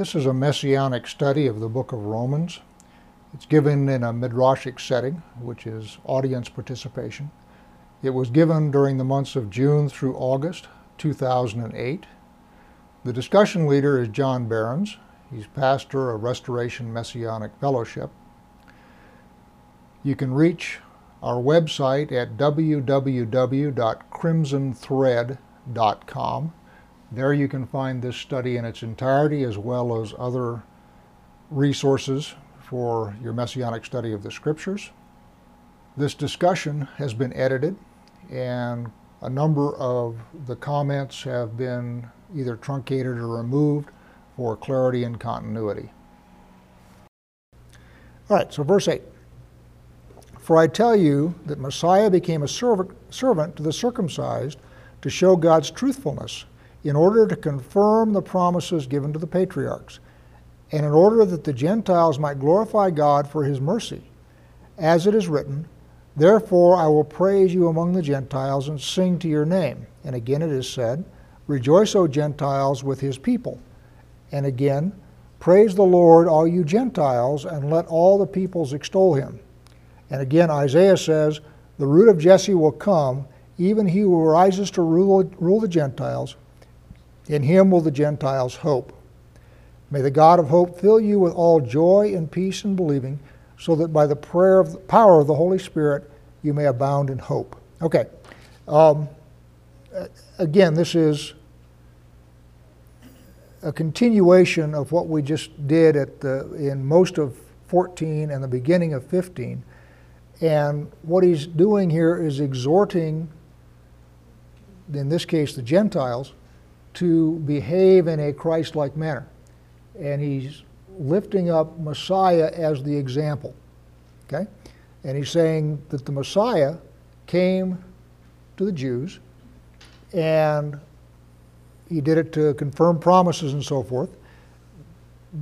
This is a messianic study of the book of Romans. It's given in a midrashic setting, which is audience participation. It was given during the months of June through August 2008. The discussion leader is John Behrens. He's pastor of Restoration Messianic Fellowship. You can reach our website at www.crimsonthread.com. There you can find this study in its entirety as well as other resources for your messianic study of the scriptures. This discussion has been edited and a number of the comments have been either truncated or removed for clarity and continuity. All right, so verse 8. For I tell you that Messiah became a servant to the circumcised to show God's truthfulness, in order to confirm the promises given to the patriarchs, and in order that the Gentiles might glorify God for his mercy. As it is written, Therefore I will praise you among the Gentiles and sing to your name. And again it is said, Rejoice, O Gentiles, with his people. And again, Praise the Lord, all you Gentiles, and let all the peoples extol him. And again, Isaiah says, The root of Jesse will come, even he who rises to rule, rule the Gentiles. In him will the Gentiles hope. May the God of hope fill you with all joy and peace in believing, so that by the prayer of the power of the Holy Spirit you may abound in hope. Okay. Um, again, this is a continuation of what we just did at the, in most of 14 and the beginning of 15. And what he's doing here is exhorting, in this case, the Gentiles, to behave in a Christ like manner. And he's lifting up Messiah as the example. Okay? And he's saying that the Messiah came to the Jews and he did it to confirm promises and so forth,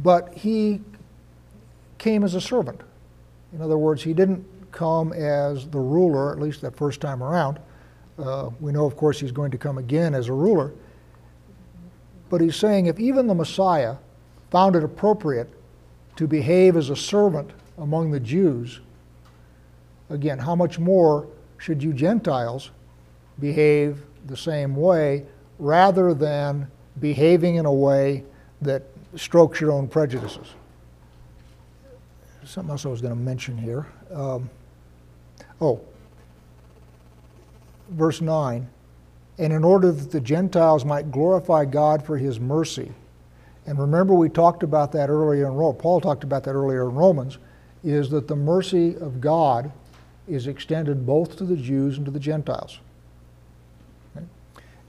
but he came as a servant. In other words, he didn't come as the ruler, at least that first time around. Uh, we know, of course, he's going to come again as a ruler. But he's saying if even the Messiah found it appropriate to behave as a servant among the Jews, again, how much more should you Gentiles behave the same way rather than behaving in a way that strokes your own prejudices? Something else I was going to mention here. Um, oh, verse 9 and in order that the Gentiles might glorify God for his mercy. And remember, we talked about that earlier in Romans. Paul talked about that earlier in Romans, is that the mercy of God is extended both to the Jews and to the Gentiles. Okay?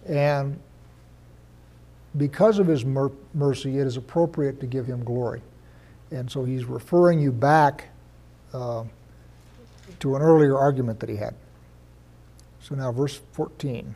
And because of his mer- mercy, it is appropriate to give him glory. And so he's referring you back uh, to an earlier argument that he had. So now, verse 14.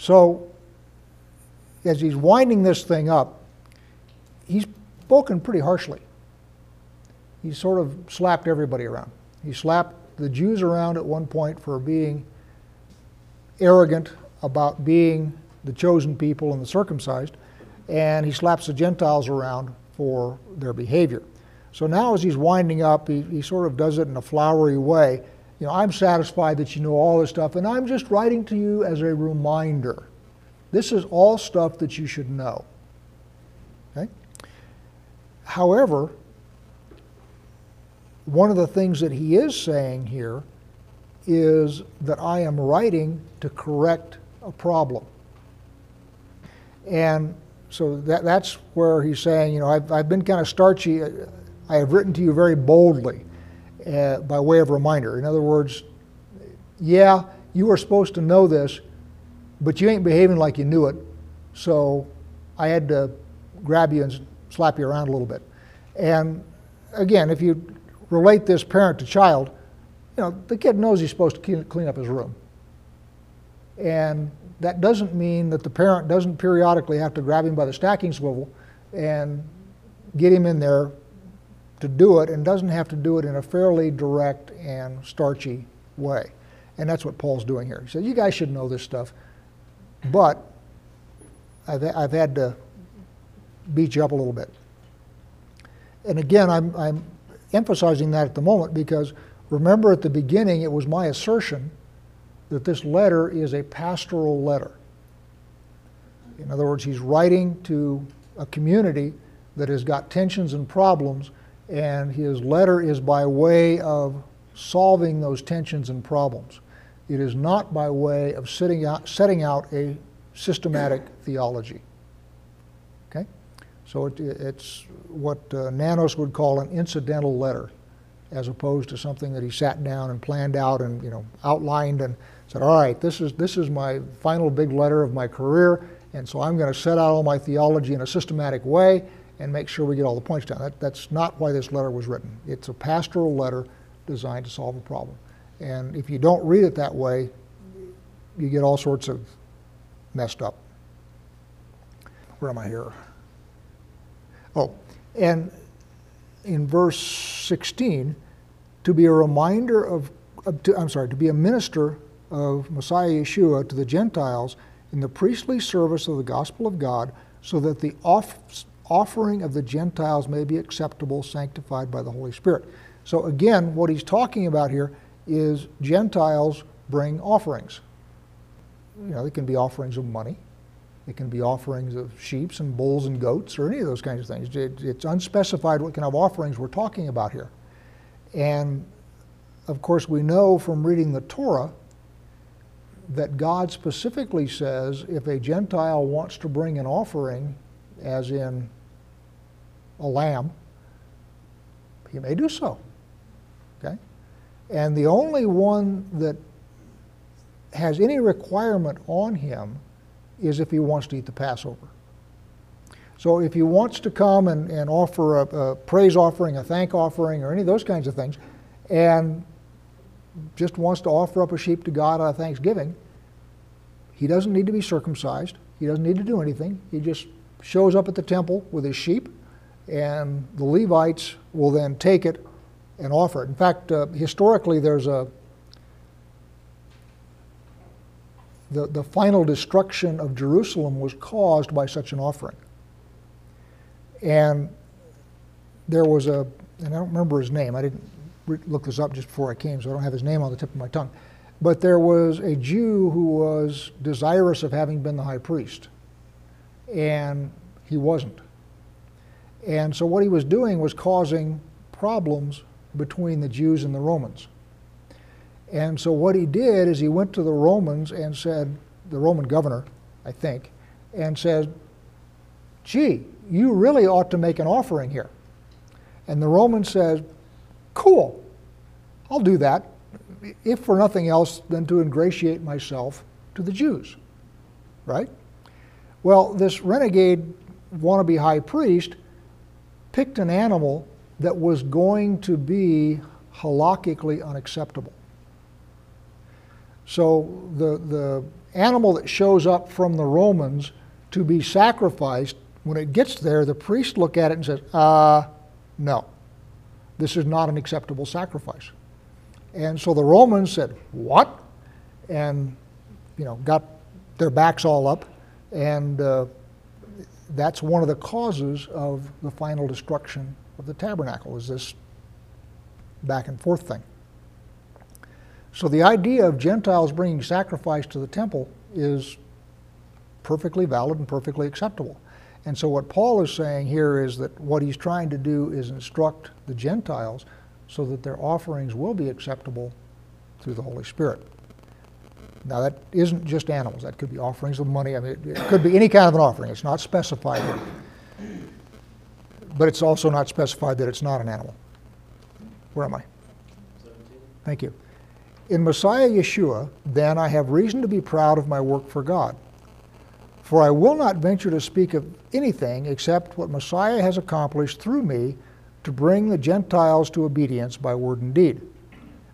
so, as he's winding this thing up, he's spoken pretty harshly. He sort of slapped everybody around. He slapped the Jews around at one point for being arrogant about being the chosen people and the circumcised, and he slaps the Gentiles around for their behavior. So now, as he's winding up, he, he sort of does it in a flowery way you know, I'm satisfied that you know all this stuff, and I'm just writing to you as a reminder. This is all stuff that you should know. Okay? However, one of the things that he is saying here is that I am writing to correct a problem. And so that, that's where he's saying, you know, I've, I've been kind of starchy. I have written to you very boldly uh, by way of reminder. In other words, yeah, you were supposed to know this, but you ain't behaving like you knew it. So I had to grab you and slap you around a little bit. And again, if you relate this parent to child, you know, the kid knows he's supposed to clean up his room. And that doesn't mean that the parent doesn't periodically have to grab him by the stacking swivel and get him in there to do it and doesn't have to do it in a fairly direct and starchy way. And that's what Paul's doing here. He said, You guys should know this stuff, but I've, I've had to beat you up a little bit. And again, I'm, I'm emphasizing that at the moment because remember at the beginning it was my assertion that this letter is a pastoral letter. In other words, he's writing to a community that has got tensions and problems, and his letter is by way of solving those tensions and problems. It is not by way of out, setting out a systematic theology. Okay? So it, it's what uh, Nanos would call an incidental letter, as opposed to something that he sat down and planned out and you know outlined and said, "All right, this is this is my final big letter of my career, and so I'm going to set out all my theology in a systematic way and make sure we get all the points down." That, that's not why this letter was written. It's a pastoral letter designed to solve a problem, and if you don't read it that way, you get all sorts of messed up. Where am I here? Oh, and in verse 16, to be a reminder of, of to, I'm sorry, to be a minister of Messiah Yeshua to the Gentiles in the priestly service of the gospel of God, so that the off, offering of the Gentiles may be acceptable, sanctified by the Holy Spirit. So again, what he's talking about here is Gentiles bring offerings you know, it can be offerings of money. It can be offerings of sheep and bulls and goats or any of those kinds of things. It, it's unspecified what kind of offerings we're talking about here. And of course, we know from reading the Torah that God specifically says if a Gentile wants to bring an offering, as in a lamb, he may do so. Okay? And the only one that has any requirement on him is if he wants to eat the Passover. So if he wants to come and, and offer a, a praise offering, a thank offering, or any of those kinds of things, and just wants to offer up a sheep to God on Thanksgiving, he doesn't need to be circumcised. He doesn't need to do anything. He just shows up at the temple with his sheep, and the Levites will then take it and offer it. In fact, uh, historically, there's a the, the final destruction of Jerusalem was caused by such an offering. And there was a, and I don't remember his name, I didn't look this up just before I came, so I don't have his name on the tip of my tongue. But there was a Jew who was desirous of having been the high priest, and he wasn't. And so what he was doing was causing problems between the Jews and the Romans. And so what he did is he went to the Romans and said, the Roman governor, I think, and said, gee, you really ought to make an offering here. And the Roman says, cool, I'll do that, if for nothing else than to ingratiate myself to the Jews, right? Well, this renegade wannabe high priest picked an animal that was going to be halakhically unacceptable. So the, the animal that shows up from the Romans to be sacrificed, when it gets there, the priest look at it and says, uh, no, this is not an acceptable sacrifice. And so the Romans said, what? And, you know, got their backs all up. And uh, that's one of the causes of the final destruction of the tabernacle is this back and forth thing. So the idea of Gentiles bringing sacrifice to the temple is perfectly valid and perfectly acceptable. And so what Paul is saying here is that what he's trying to do is instruct the Gentiles so that their offerings will be acceptable through the Holy Spirit. Now that isn't just animals. That could be offerings of money. I mean, it could be any kind of an offering. It's not specified. But it's also not specified that it's not an animal. Where am I? 17. Thank you. In Messiah Yeshua, then, I have reason to be proud of my work for God. For I will not venture to speak of anything except what Messiah has accomplished through me to bring the Gentiles to obedience by word and deed,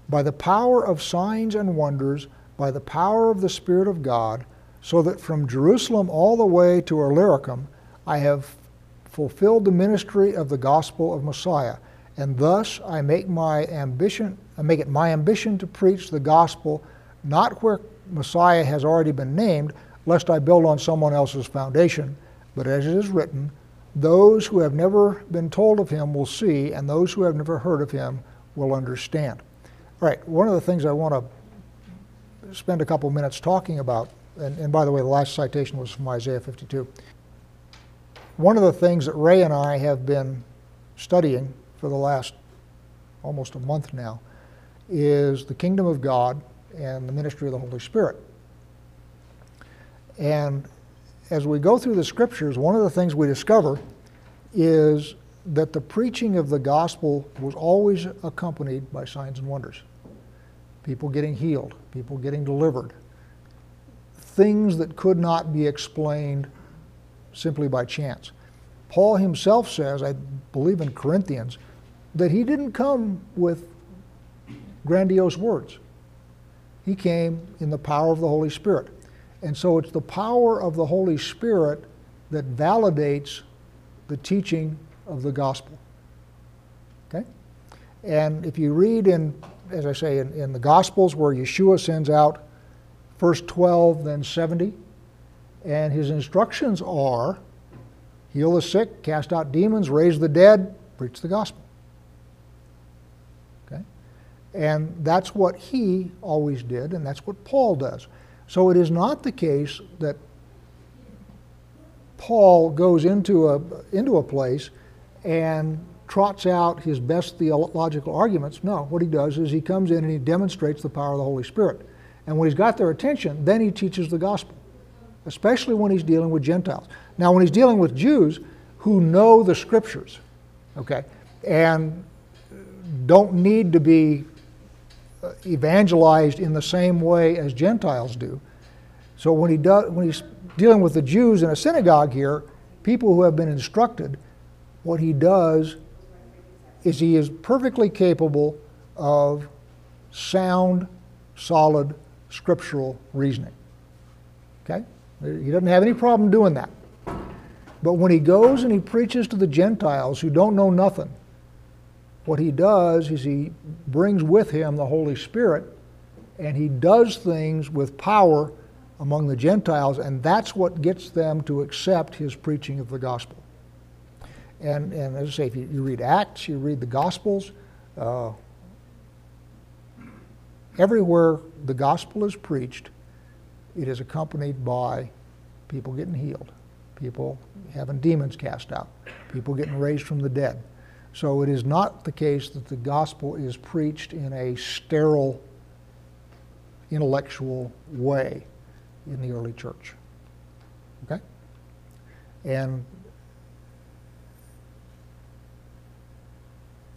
by the power of signs and wonders, by the power of the Spirit of God, so that from Jerusalem all the way to Illyricum I have fulfilled the ministry of the gospel of Messiah, and thus I make my ambition I make it my ambition to preach the gospel not where Messiah has already been named, lest I build on someone else's foundation, but as it is written, those who have never been told of him will see, and those who have never heard of him will understand. All right, one of the things I want to spend a couple minutes talking about, and, and by the way, the last citation was from Isaiah 52. One of the things that Ray and I have been studying for the last almost a month now is the kingdom of God and the ministry of the Holy Spirit. And as we go through the scriptures, one of the things we discover is that the preaching of the gospel was always accompanied by signs and wonders. People getting healed, people getting delivered, things that could not be explained simply by chance. Paul himself says, I believe in Corinthians, that he didn't come with grandiose words. He came in the power of the Holy Spirit. And so it's the power of the Holy Spirit that validates the teaching of the gospel. And if you read in, as I say, in, in the Gospels where Yeshua sends out first 12, then 70, and his instructions are heal the sick, cast out demons, raise the dead, preach the gospel. Okay? And that's what he always did, and that's what Paul does. So it is not the case that Paul goes into a, into a place and trots out his best theological arguments. No, what he does is he comes in and he demonstrates the power of the Holy Spirit. And when he's got their attention, then he teaches the gospel, especially when he's dealing with Gentiles. Now, when he's dealing with Jews who know the scriptures, okay, and don't need to be uh, evangelized in the same way as Gentiles do. So when, he does, when he's dealing with the Jews in a synagogue here, people who have been instructed, what he does is he is perfectly capable of sound, solid, scriptural reasoning. Okay? He doesn't have any problem doing that. But when he goes and he preaches to the Gentiles who don't know nothing, what he does is he brings with him the Holy Spirit and he does things with power among the Gentiles, and that's what gets them to accept his preaching of the gospel. And, and as I say, if you, you read Acts, you read the Gospels, uh, everywhere the gospel is preached, it is accompanied by people getting healed, people having demons cast out, people getting raised from the dead. So it is not the case that the gospel is preached in a sterile, intellectual way in the early church. Okay? And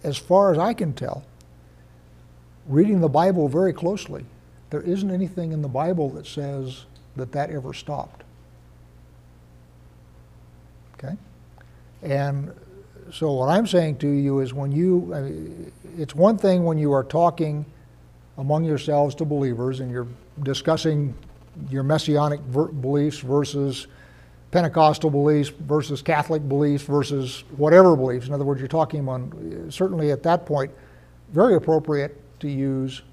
as far as I can tell, reading the Bible very closely, there isn't anything in the Bible that says that that ever stopped. Okay? And so what I'm saying to you is when you, I mean, it's one thing when you are talking among yourselves to believers and you're discussing your messianic ver- beliefs versus Pentecostal beliefs versus Catholic beliefs versus whatever beliefs. In other words, you're talking on, certainly at that point, very appropriate to use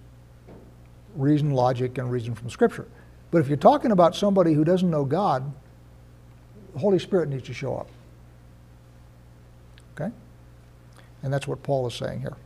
reason, logic, and reason from Scripture. But if you're talking about somebody who doesn't know God, the Holy Spirit needs to show up. Okay? And that's what Paul is saying here.